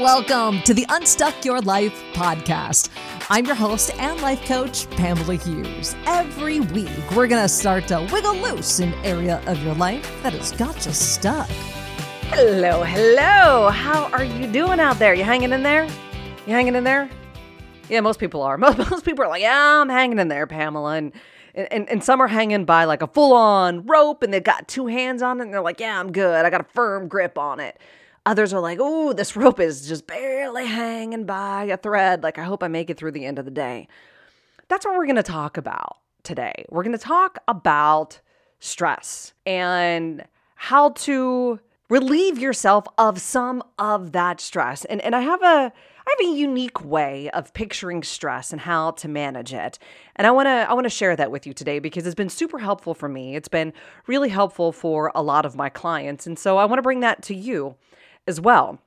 Welcome to the Unstuck Your Life podcast. I'm your host and life coach, Pamela Hughes. Every week, we're going to start to wiggle loose an area of your life that has got you stuck. Hello, hello. How are you doing out there? You hanging in there? You hanging in there? Yeah, most people are. Most, most people are like, yeah, I'm hanging in there, Pamela. And, and, and some are hanging by like a full on rope and they've got two hands on it and they're like, yeah, I'm good. I got a firm grip on it. Others are like, oh, this rope is just barely hanging by a thread. Like, I hope I make it through the end of the day. That's what we're going to talk about today. We're going to talk about stress and how to relieve yourself of some of that stress. And, and I have a I have a unique way of picturing stress and how to manage it. And I want to I want to share that with you today because it's been super helpful for me. It's been really helpful for a lot of my clients. And so I want to bring that to you as well.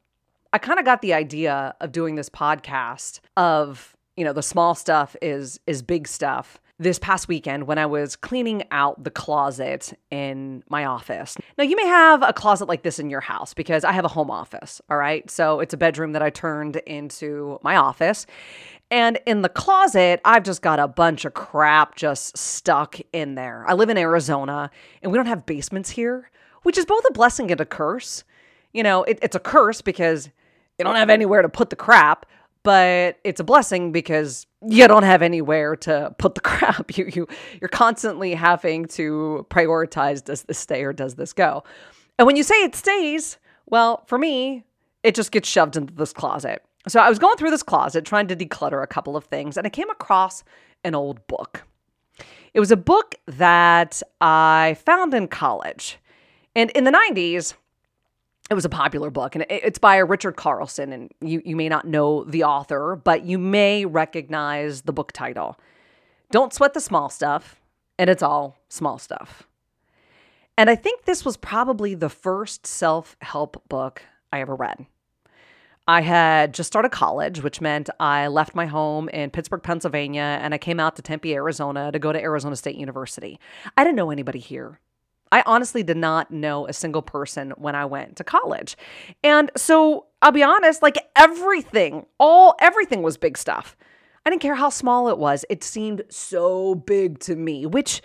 I kind of got the idea of doing this podcast of, you know, the small stuff is is big stuff this past weekend when I was cleaning out the closet in my office. Now, you may have a closet like this in your house because I have a home office, all right? So it's a bedroom that I turned into my office. And in the closet, I've just got a bunch of crap just stuck in there. I live in Arizona and we don't have basements here, which is both a blessing and a curse you know, it, it's a curse because you don't have anywhere to put the crap, but it's a blessing because you don't have anywhere to put the crap. You you you're constantly having to prioritize does this stay or does this go? And when you say it stays, well, for me, it just gets shoved into this closet. So I was going through this closet trying to declutter a couple of things and I came across an old book. It was a book that I found in college. And in the 90s, it was a popular book and it's by Richard Carlson and you you may not know the author but you may recognize the book title Don't Sweat the Small Stuff and it's all small stuff. And I think this was probably the first self-help book I ever read. I had just started college, which meant I left my home in Pittsburgh, Pennsylvania, and I came out to Tempe, Arizona to go to Arizona State University. I didn't know anybody here. I honestly did not know a single person when I went to college. And so I'll be honest, like everything, all everything was big stuff. I didn't care how small it was. It seemed so big to me, which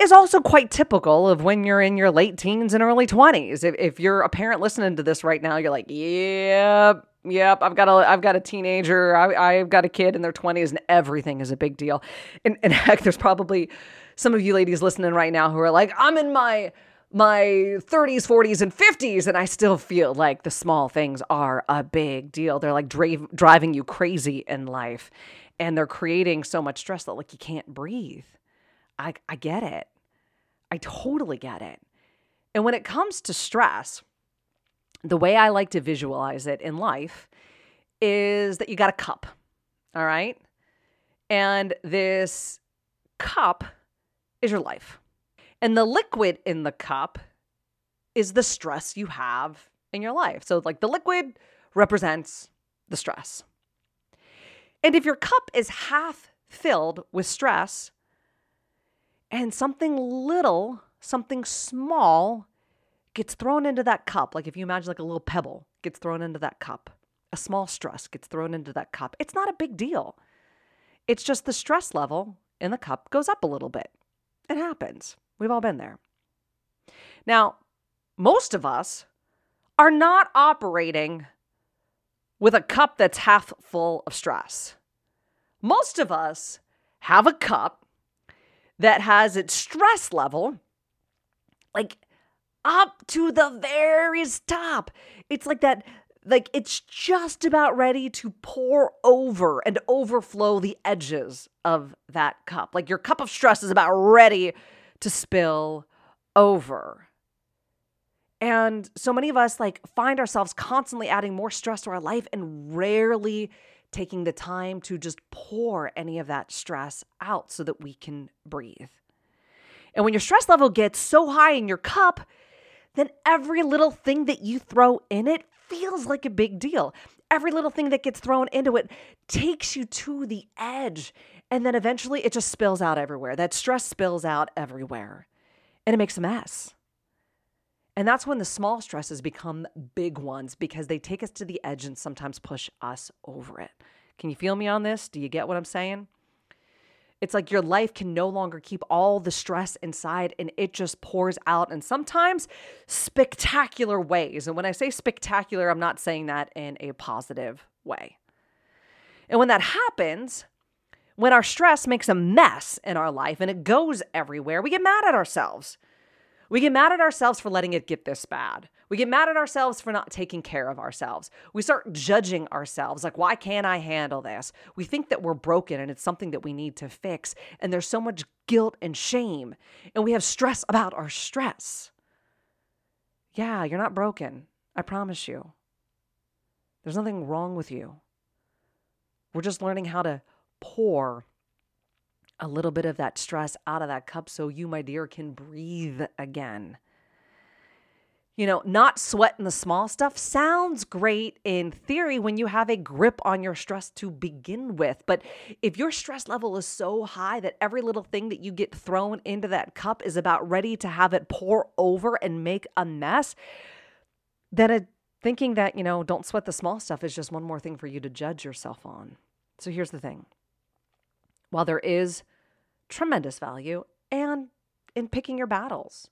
is also quite typical of when you're in your late teens and early 20s. If, if you're a parent listening to this right now, you're like, yep, yep, I've got a, I've got a teenager, I, I've got a kid in their 20s, and everything is a big deal. And, and heck, there's probably some of you ladies listening right now who are like, I'm in my my 30s, 40s, and 50s, and I still feel like the small things are a big deal. They're like dra- driving you crazy in life, and they're creating so much stress that like you can't breathe. I I get it. I totally get it. And when it comes to stress, the way I like to visualize it in life is that you got a cup, all right? And this cup is your life. And the liquid in the cup is the stress you have in your life. So, like the liquid represents the stress. And if your cup is half filled with stress and something little, something small gets thrown into that cup, like if you imagine like a little pebble gets thrown into that cup, a small stress gets thrown into that cup, it's not a big deal. It's just the stress level in the cup goes up a little bit. It happens. We've all been there. Now, most of us are not operating with a cup that's half full of stress. Most of us have a cup that has its stress level like up to the very top. It's like that like it's just about ready to pour over and overflow the edges of that cup. Like your cup of stress is about ready to spill over. And so many of us like find ourselves constantly adding more stress to our life and rarely taking the time to just pour any of that stress out so that we can breathe. And when your stress level gets so high in your cup, then every little thing that you throw in it feels like a big deal. Every little thing that gets thrown into it takes you to the edge. And then eventually it just spills out everywhere. That stress spills out everywhere and it makes a mess. And that's when the small stresses become big ones because they take us to the edge and sometimes push us over it. Can you feel me on this? Do you get what I'm saying? It's like your life can no longer keep all the stress inside and it just pours out and sometimes spectacular ways. And when I say spectacular, I'm not saying that in a positive way. And when that happens, when our stress makes a mess in our life and it goes everywhere, we get mad at ourselves. We get mad at ourselves for letting it get this bad. We get mad at ourselves for not taking care of ourselves. We start judging ourselves like, why can't I handle this? We think that we're broken and it's something that we need to fix. And there's so much guilt and shame. And we have stress about our stress. Yeah, you're not broken. I promise you. There's nothing wrong with you. We're just learning how to pour a little bit of that stress out of that cup so you, my dear, can breathe again. You know, not sweating the small stuff sounds great in theory when you have a grip on your stress to begin with. But if your stress level is so high that every little thing that you get thrown into that cup is about ready to have it pour over and make a mess, then it, thinking that, you know, don't sweat the small stuff is just one more thing for you to judge yourself on. So here's the thing while there is tremendous value and in picking your battles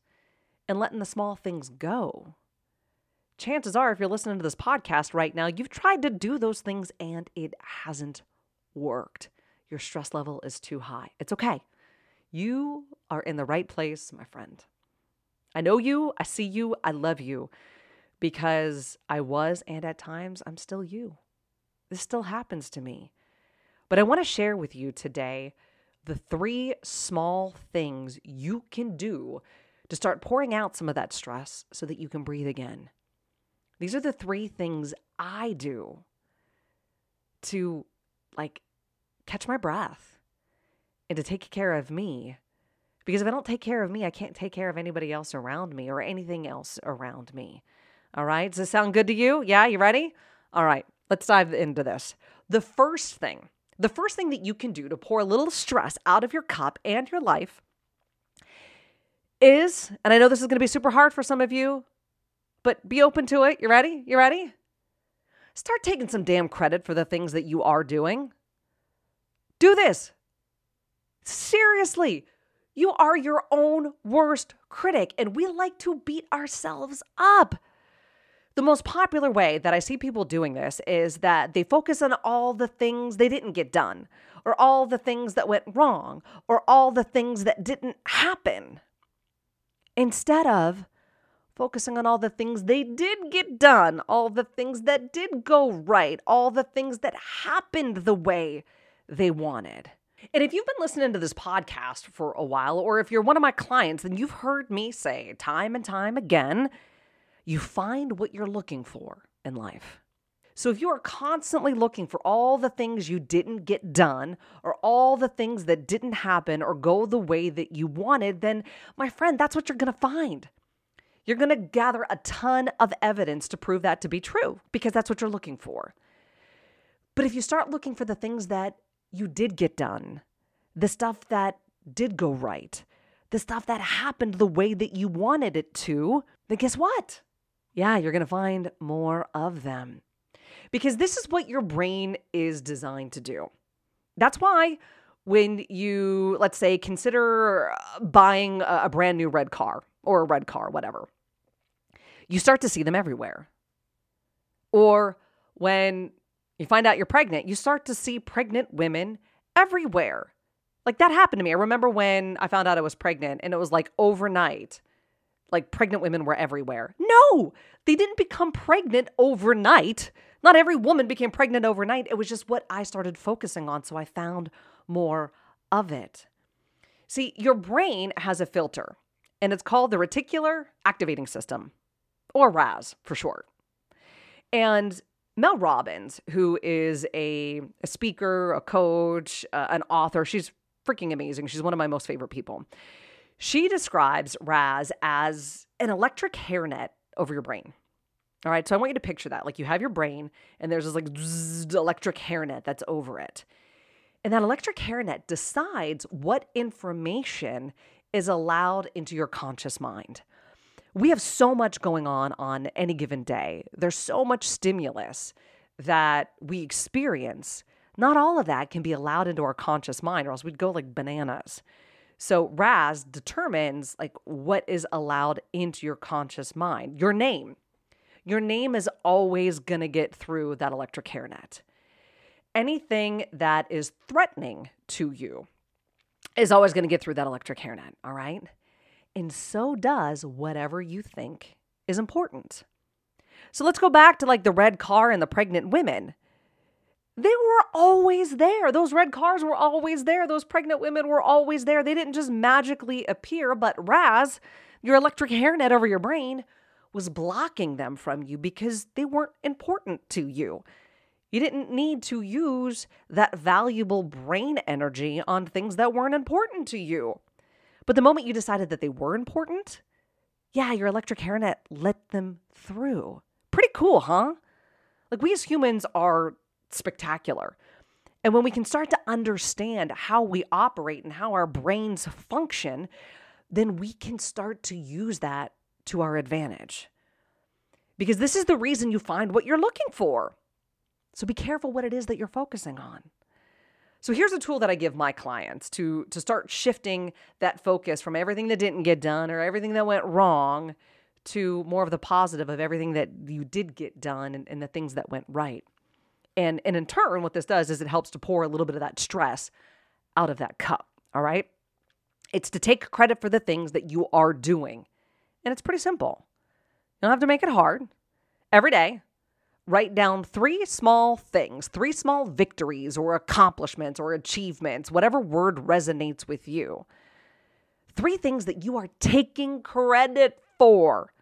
and letting the small things go. Chances are, if you're listening to this podcast right now, you've tried to do those things and it hasn't worked. Your stress level is too high. It's okay. You are in the right place, my friend. I know you, I see you, I love you because I was, and at times I'm still you. This still happens to me. But I want to share with you today the three small things you can do to start pouring out some of that stress so that you can breathe again. These are the three things I do to like catch my breath and to take care of me. Because if I don't take care of me, I can't take care of anybody else around me or anything else around me. All right. Does this sound good to you? Yeah. You ready? All right. Let's dive into this. The first thing the first thing that you can do to pour a little stress out of your cup and your life is, and I know this is going to be super hard for some of you, but be open to it. You ready? You ready? Start taking some damn credit for the things that you are doing. Do this. Seriously, you are your own worst critic, and we like to beat ourselves up. The most popular way that I see people doing this is that they focus on all the things they didn't get done, or all the things that went wrong, or all the things that didn't happen, instead of focusing on all the things they did get done, all the things that did go right, all the things that happened the way they wanted. And if you've been listening to this podcast for a while, or if you're one of my clients, then you've heard me say time and time again you find what you're looking for in life. So if you are constantly looking for all the things you didn't get done or all the things that didn't happen or go the way that you wanted, then my friend, that's what you're going to find. You're going to gather a ton of evidence to prove that to be true because that's what you're looking for. But if you start looking for the things that you did get done, the stuff that did go right, the stuff that happened the way that you wanted it to, then guess what? Yeah, you're going to find more of them. Because this is what your brain is designed to do. That's why when you, let's say, consider uh, buying a brand new red car or a red car, whatever, you start to see them everywhere. Or when you find out you're pregnant, you start to see pregnant women everywhere. Like that happened to me. I remember when I found out I was pregnant and it was like overnight like pregnant women were everywhere. No, they didn't become pregnant overnight. Not every woman became pregnant overnight. It was just what I started focusing on. So I found more of it. See, your brain has a filter, and it's called the reticular activating system, or RAS for short. And Mel Robbins, who is a, a speaker, a coach, uh, an author, she's freaking amazing. She's one of my most favorite people. She describes RAS as an electric hairnet over your brain. All right, so I want you to picture that. Like you have your brain, and there's this like zzz, electric hairnet that's over it. And that electric hairnet decides what information is allowed into your conscious mind. We have so much going on on any given day. There's so much stimulus that we experience. Not all of that can be allowed into our conscious mind, or else we'd go like bananas. So RAS determines like what is allowed into your conscious mind. Your name. Your name is always going to get through that electric hairnet. Anything that is threatening to you is always going to get through that electric hairnet, all right? And so does whatever you think is important. So let's go back to like the red car and the pregnant women. They were always there. Those red cars were always there. Those pregnant women were always there. They didn't just magically appear, but RAS, your electric hairnet over your brain, was blocking them from you because they weren't important to you. You didn't need to use that valuable brain energy on things that weren't important to you. But the moment you decided that they were important, yeah, your electric hairnet let them through. Pretty cool, huh? Like we as humans are spectacular. And when we can start to understand how we operate and how our brains function, then we can start to use that to our advantage. Because this is the reason you find what you're looking for. So be careful what it is that you're focusing on. So here's a tool that I give my clients to to start shifting that focus from everything that didn't get done or everything that went wrong to more of the positive of everything that you did get done and, and the things that went right. And and in turn, what this does is it helps to pour a little bit of that stress out of that cup. All right. It's to take credit for the things that you are doing. And it's pretty simple. You don't have to make it hard. Every day, write down three small things, three small victories or accomplishments or achievements, whatever word resonates with you. Three things that you are taking credit for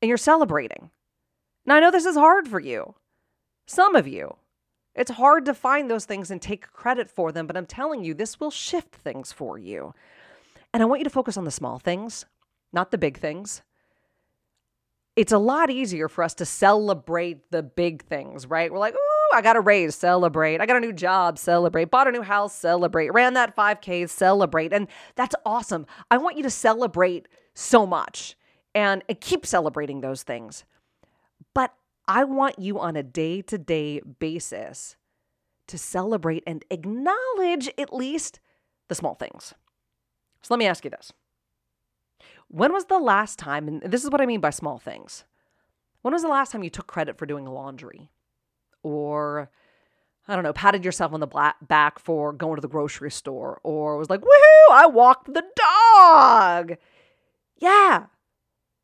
and you're celebrating. Now, I know this is hard for you. Some of you. It's hard to find those things and take credit for them, but I'm telling you, this will shift things for you. And I want you to focus on the small things, not the big things it's a lot easier for us to celebrate the big things, right? We're like, ooh, I got a raise, celebrate. I got a new job, celebrate. Bought a new house, celebrate. Ran that 5K, celebrate. And that's awesome. I want you to celebrate so much and, and keep celebrating those things. I want you on a day to day basis to celebrate and acknowledge at least the small things. So let me ask you this when was the last time, and this is what I mean by small things, when was the last time you took credit for doing laundry? Or, I don't know, patted yourself on the back for going to the grocery store? Or was like, woohoo, I walked the dog. Yeah,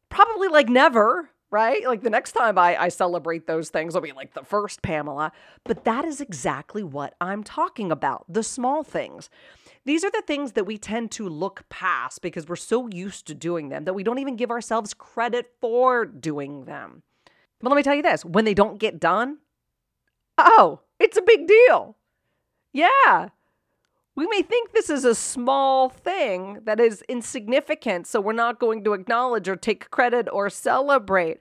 probably like never, right? Like the next time I, I celebrate those things, I'll be like the first Pamela. But that is exactly what I'm talking about the small things. These are the things that we tend to look past because we're so used to doing them that we don't even give ourselves credit for doing them. But let me tell you this when they don't get done, oh, it's a big deal. Yeah. We may think this is a small thing that is insignificant, so we're not going to acknowledge or take credit or celebrate.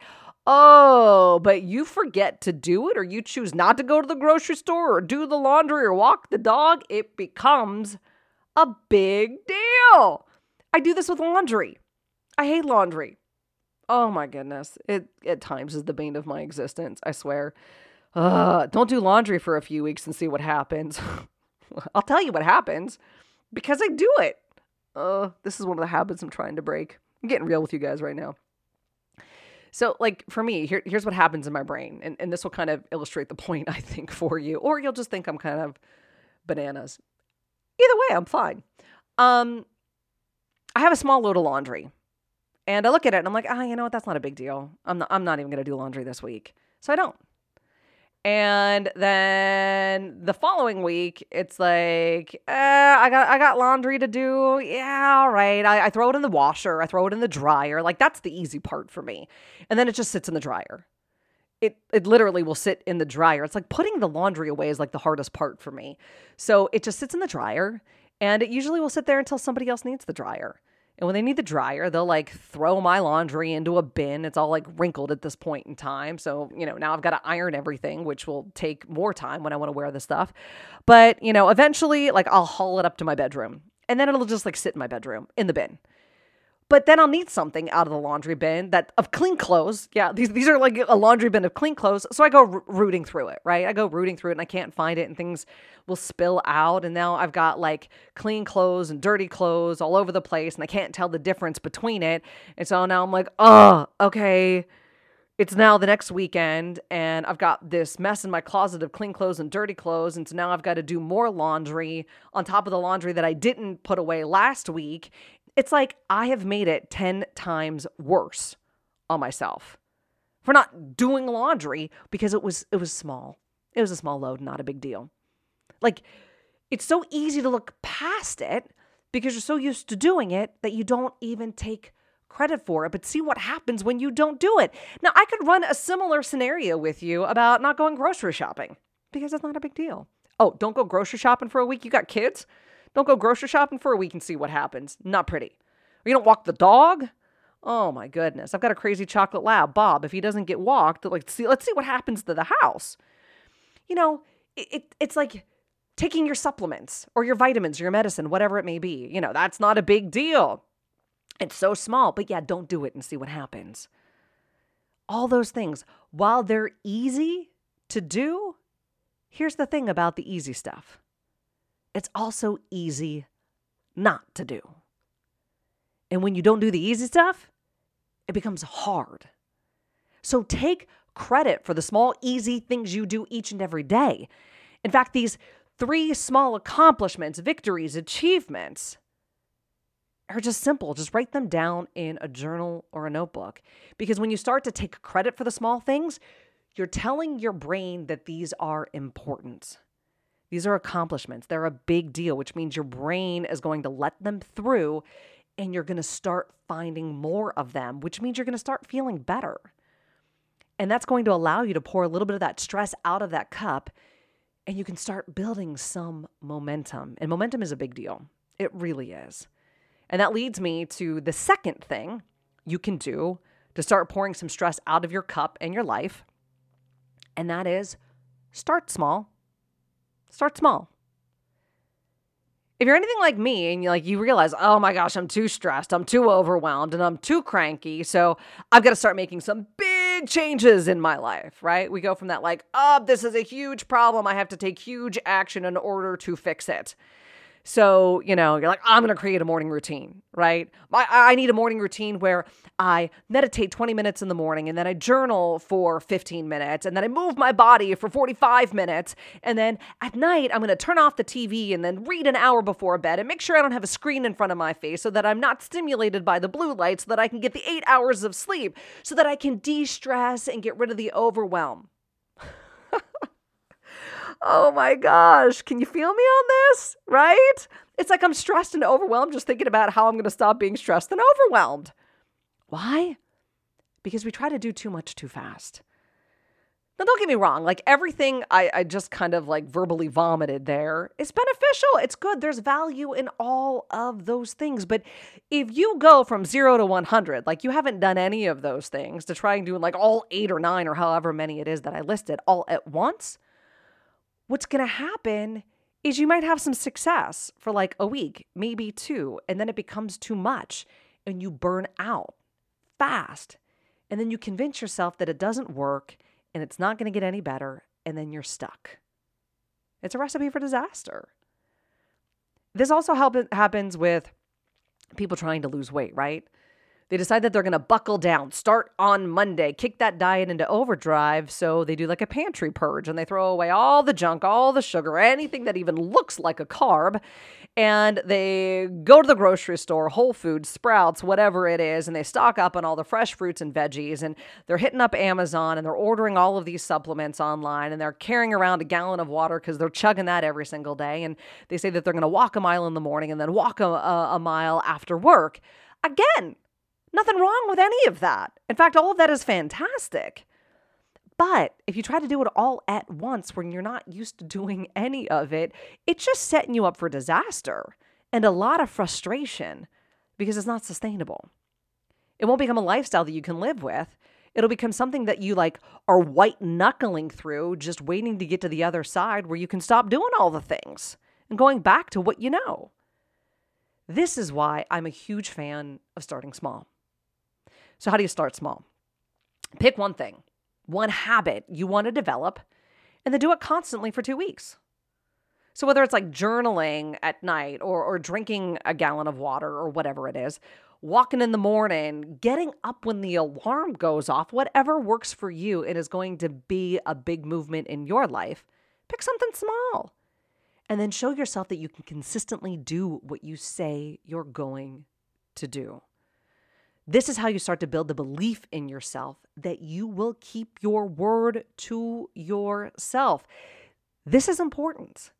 Oh, but you forget to do it, or you choose not to go to the grocery store or do the laundry or walk the dog, it becomes a big deal. I do this with laundry. I hate laundry. Oh my goodness. It at times is the bane of my existence, I swear. Uh, don't do laundry for a few weeks and see what happens. I'll tell you what happens because I do it. Uh, this is one of the habits I'm trying to break. I'm getting real with you guys right now. So, like for me, here, here's what happens in my brain, and, and this will kind of illustrate the point, I think, for you, or you'll just think I'm kind of bananas. Either way, I'm fine. Um, I have a small load of laundry, and I look at it and I'm like, ah, oh, you know what? That's not a big deal. I'm not. I'm not even gonna do laundry this week, so I don't. And then the following week, it's like, eh, I got I got laundry to do. Yeah, all right. I, I throw it in the washer. I throw it in the dryer. Like that's the easy part for me. And then it just sits in the dryer it it literally will sit in the dryer. It's like putting the laundry away is like the hardest part for me. So it just sits in the dryer and it usually will sit there until somebody else needs the dryer. And when they need the dryer, they'll like throw my laundry into a bin. It's all like wrinkled at this point in time. So, you know, now I've got to iron everything, which will take more time when I want to wear the stuff. But, you know, eventually like I'll haul it up to my bedroom and then it'll just like sit in my bedroom in the bin. But then I'll need something out of the laundry bin that of clean clothes. Yeah, these these are like a laundry bin of clean clothes. So I go r- rooting through it, right? I go rooting through it and I can't find it and things will spill out and now I've got like clean clothes and dirty clothes all over the place and I can't tell the difference between it. And so now I'm like, "Oh, okay, it's now the next weekend and I've got this mess in my closet of clean clothes and dirty clothes. And so now I've got to do more laundry on top of the laundry that I didn't put away last week. It's like I have made it 10 times worse on myself for not doing laundry because it was it was small. It was a small load, not a big deal. Like it's so easy to look past it because you're so used to doing it that you don't even take credit for it, but see what happens when you don't do it. Now, I could run a similar scenario with you about not going grocery shopping because it's not a big deal. Oh, don't go grocery shopping for a week. You got kids? Don't go grocery shopping for a week and see what happens. Not pretty. Or you don't walk the dog? Oh my goodness. I've got a crazy chocolate lab, Bob. If he doesn't get walked, like see let's see what happens to the house. You know, it, it it's like taking your supplements or your vitamins, or your medicine, whatever it may be. You know, that's not a big deal. It's so small, but yeah, don't do it and see what happens. All those things, while they're easy to do, here's the thing about the easy stuff it's also easy not to do. And when you don't do the easy stuff, it becomes hard. So take credit for the small, easy things you do each and every day. In fact, these three small accomplishments, victories, achievements are just simple. Just write them down in a journal or a notebook. Because when you start to take credit for the small things, you're telling your brain that these are important. These are accomplishments. They're a big deal, which means your brain is going to let them through and you're going to start finding more of them, which means you're going to start feeling better. And that's going to allow you to pour a little bit of that stress out of that cup and you can start building some momentum. And momentum is a big deal. It really is. And that leads me to the second thing you can do to start pouring some stress out of your cup and your life. And that is start small. Start small. If you're anything like me and you like you realize, "Oh my gosh, I'm too stressed, I'm too overwhelmed, and I'm too cranky, so I've got to start making some big changes in my life," right? We go from that like, "Oh, this is a huge problem, I have to take huge action in order to fix it." So, you know, you're like, I'm going to create a morning routine, right? I, I need a morning routine where I meditate 20 minutes in the morning and then I journal for 15 minutes and then I move my body for 45 minutes. And then at night, I'm going to turn off the TV and then read an hour before bed and make sure I don't have a screen in front of my face so that I'm not stimulated by the blue light so that I can get the eight hours of sleep so that I can de stress and get rid of the overwhelm. Oh my gosh, can you feel me on this? Right? It's like I'm stressed and overwhelmed just thinking about how I'm going to stop being stressed and overwhelmed. Why? Because we try to do too much too fast. Now, don't get me wrong, like everything I, I just kind of like verbally vomited there is beneficial. It's good. There's value in all of those things. But if you go from zero to 100, like you haven't done any of those things to try and do like all eight or nine or however many it is that I listed all at once, what's going to happen is you might have some success for like a week, maybe two, and then it becomes too much and you burn out fast. And then you convince yourself that it doesn't work and it's not going to get any better, and then you're stuck. It's a recipe for disaster. This also help- happens with people trying to lose weight, right? They decide that they're going to buckle down, start on Monday, kick that diet into overdrive. So they do like a pantry purge and they throw away all the junk, all the sugar, anything that even looks like a carb. And they go to the grocery store, Whole Foods, Sprouts, whatever it is, and they stock up on all the fresh fruits and veggies. And they're hitting up Amazon and they're ordering all of these supplements online and they're carrying around a gallon of water because they're chugging that every single day. And they say that they're going to walk a mile in the morning and then walk a, a, a mile after work. Again, Nothing wrong with any of that. In fact, all of that is fantastic. But if you try to do it all at once when you're not used to doing any of it, it's just setting you up for disaster and a lot of frustration because it's not sustainable. It won't become a lifestyle that you can live with. It'll become something that you like are white knuckling through, just waiting to get to the other side where you can stop doing all the things and going back to what you know. This is why I'm a huge fan of starting small. So, how do you start small? Pick one thing, one habit you want to develop, and then do it constantly for two weeks. So, whether it's like journaling at night or, or drinking a gallon of water or whatever it is, walking in the morning, getting up when the alarm goes off, whatever works for you and is going to be a big movement in your life, pick something small. And then show yourself that you can consistently do what you say you're going to do. This is how you start to build the belief in yourself that you will keep your word to yourself. This is important.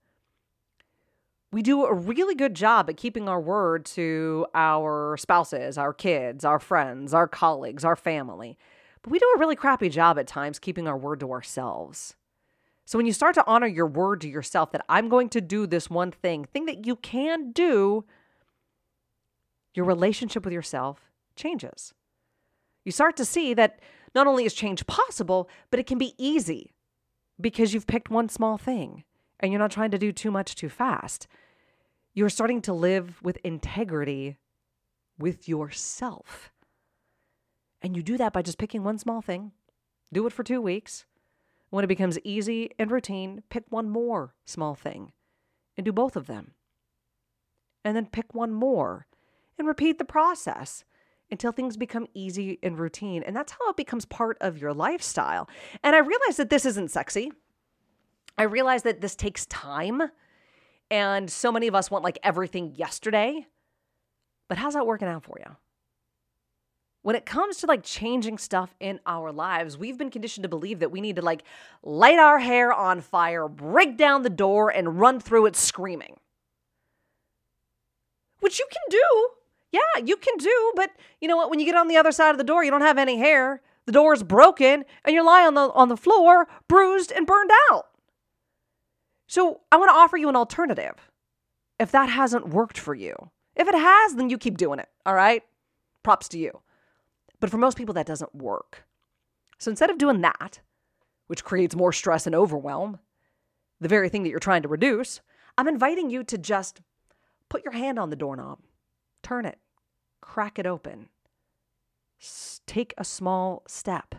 We do a really good job at keeping our word to our spouses, our kids, our friends, our colleagues, our family. But we do a really crappy job at times keeping our word to ourselves. So when you start to honor your word to yourself that I'm going to do this one thing, thing that you can do, your relationship with yourself changes. You start to see that not only is change possible, but it can be easy because you've picked one small thing and you're not trying to do too much too fast. You're starting to live with integrity with yourself. And you do that by just picking one small thing, do it for two weeks. When it becomes easy and routine, pick one more small thing and do both of them. And then pick one more and repeat the process until things become easy and routine. And that's how it becomes part of your lifestyle. And I realize that this isn't sexy. I realize that this takes time. And so many of us want like everything yesterday. But how's that working out for you? When it comes to like changing stuff in our lives, we've been conditioned to believe that we need to like light our hair on fire, break down the door, and run through it screaming. Which you can do. Yeah, you can do. But you know what? When you get on the other side of the door, you don't have any hair. The door is broken, and you lie on the on the floor, bruised and burned out. So I want to offer you an alternative if that hasn't worked for you. If it has, then you keep doing it. All right? Props to you. But for most people, that doesn't work. So instead of doing that, which creates more stress and overwhelm, the very thing that you're trying to reduce, I'm inviting you to just put your hand on the doorknob, turn it, crack it open, take a small step,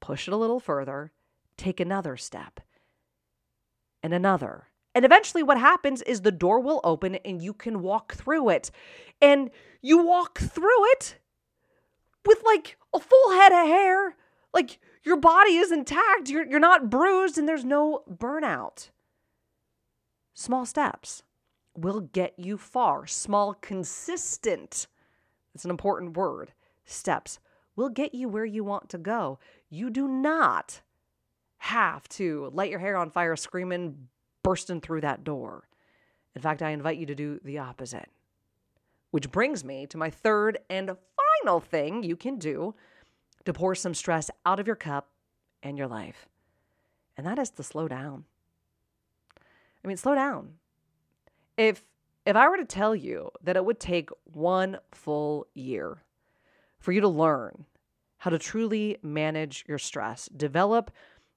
push it a little further, take another step and another. And eventually, what happens is the door will open and you can walk through it. And you walk through it with like a full head of hair. Like your body is intact, you're, you're not bruised, and there's no burnout. Small steps will get you far. Small, consistent, it's an important word, steps will get you where you want to go. You do not have to light your hair on fire screaming, bursting through that door. In fact, I invite you to do the opposite. Which brings me to my third and final thing you can do to pour some stress out of your cup and your life. And that is to slow down. I mean, slow down. If if I were to tell you that it would take one full year for you to learn how to truly manage your stress, develop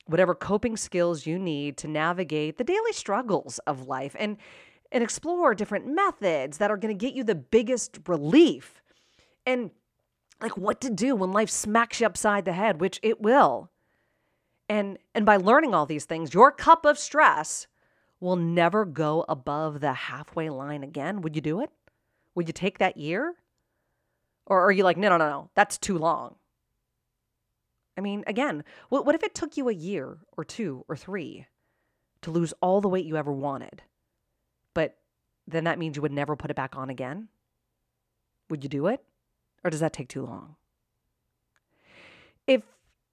whatever coping skills you need to navigate the daily struggles of life and and explore different methods that are going to get you the biggest relief. And like what to do when life smacks you upside the head which it will. And and by learning all these things your cup of stress will never go above the halfway line again would you do it would you take that year or are you like no no no no that's too long I mean, again, what, what if it took you a year or two or three to lose all the weight you ever wanted? But then that means you would never put it back on again? Would you do it? Or does that take too long? If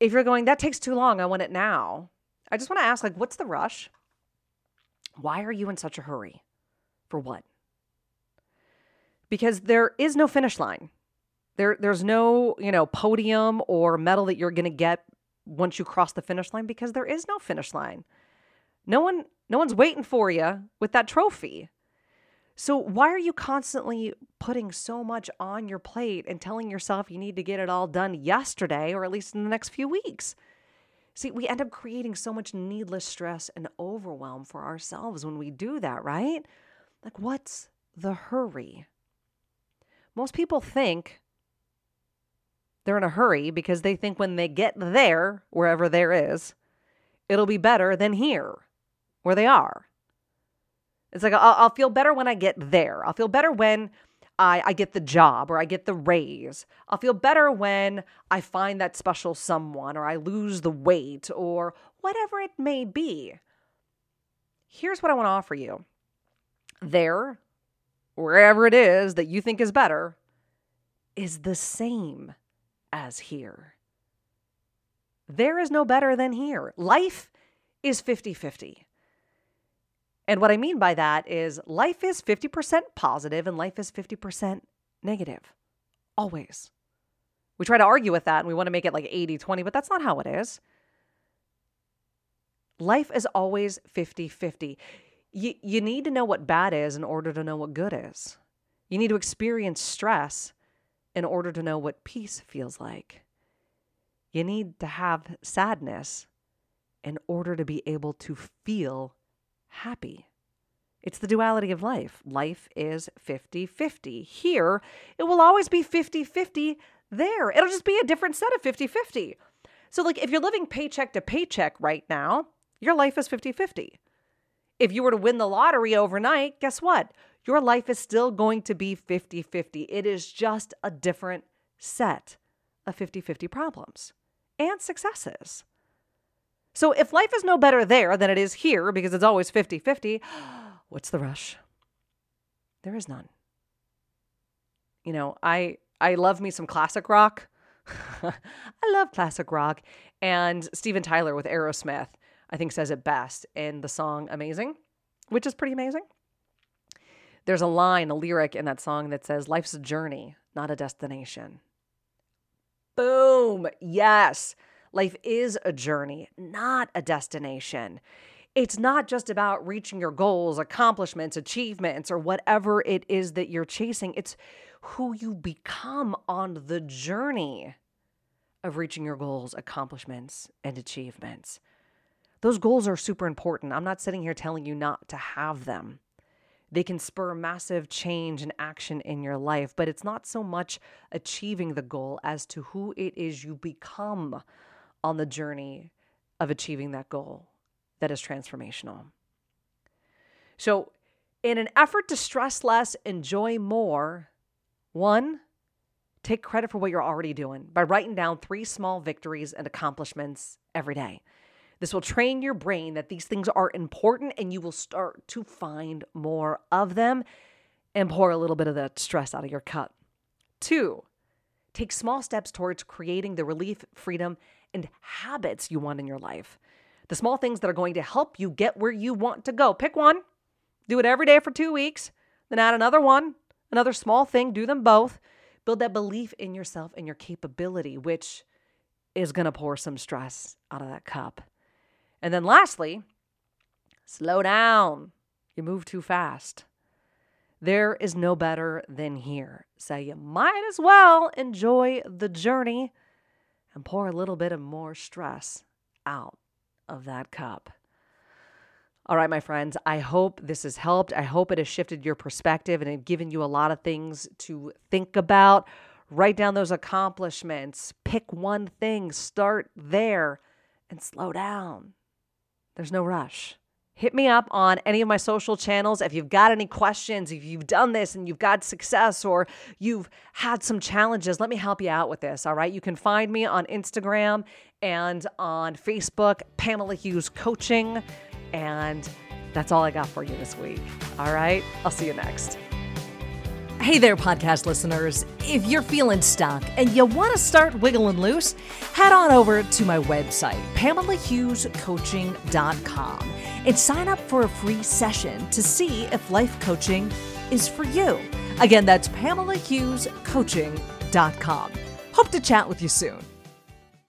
if you're going, that takes too long, I want it now. I just want to ask, like, what's the rush? Why are you in such a hurry? For what? Because there is no finish line. There, there's no, you know, podium or medal that you're going to get once you cross the finish line because there is no finish line. No one, no one's waiting for you with that trophy. So why are you constantly putting so much on your plate and telling yourself you need to get it all done yesterday or at least in the next few weeks? See, we end up creating so much needless stress and overwhelm for ourselves when we do that, right? Like, what's the hurry. Most people think they're in a hurry because they think when they get there, wherever there is, it'll be better than here, where they are. It's like, I'll, I'll feel better when I get there. I'll feel better when I, I get the job or I get the raise. I'll feel better when I find that special someone or I lose the weight or whatever it may be. Here's what I want to offer you there, wherever it is that you think is better, is the same as here. There is no better than here. Life is 50 50. And what I mean by that is life is 50% positive and life is 50% negative. Always. We try to argue with that and we want to make it like 80 20, but that's not how it is. Life is always 50 50. You, you need to know what bad is in order to know what good is. You need to experience stress in order to know what peace feels like. You need to have sadness in order to be able to feel happy. It's the duality of life. Life is 50 50. Here, it will always be 50 50. There, it'll just be a different set of 50 50. So, like, if you're living paycheck to paycheck right now, your life is 50 50. If you were to win the lottery overnight, guess what? Your life is still going to be 50 50. It is just a different set of 50 50 problems and successes. So if life is no better there than it is here because it's always 50 50, what's the rush? There is none. You know, I I love me some classic rock. I love classic rock. And Steven Tyler with Aerosmith, I think, says it best in the song Amazing, which is pretty amazing. There's a line, a lyric in that song that says, Life's a journey, not a destination. Boom. Yes. Life is a journey, not a destination. It's not just about reaching your goals, accomplishments, achievements, or whatever it is that you're chasing. It's who you become on the journey of reaching your goals, accomplishments, and achievements. Those goals are super important. I'm not sitting here telling you not to have them. They can spur massive change and action in your life, but it's not so much achieving the goal as to who it is you become on the journey of achieving that goal that is transformational. So, in an effort to stress less, enjoy more, one, take credit for what you're already doing by writing down three small victories and accomplishments every day. This will train your brain that these things are important and you will start to find more of them and pour a little bit of the stress out of your cup. Two, take small steps towards creating the relief, freedom, and habits you want in your life. The small things that are going to help you get where you want to go. Pick one, do it every day for two weeks, then add another one, another small thing, do them both. Build that belief in yourself and your capability, which is going to pour some stress out of that cup. And then lastly, slow down. You move too fast. There is no better than here. So you might as well enjoy the journey and pour a little bit of more stress out of that cup. All right, my friends, I hope this has helped. I hope it has shifted your perspective and given you a lot of things to think about. Write down those accomplishments, pick one thing, start there, and slow down. There's no rush hit me up on any of my social channels if you've got any questions, if you've done this and you've got success or you've had some challenges, let me help you out with this. All right. You can find me on Instagram and on Facebook, Pamela Hughes Coaching. And that's all I got for you this week. All right. I'll see you next. Hey there, podcast listeners. If you're feeling stuck and you want to start wiggling loose, head on over to my website, PamelaHughesCoaching.com, and sign up for a free session to see if life coaching is for you. Again, that's PamelaHughesCoaching.com. Hope to chat with you soon.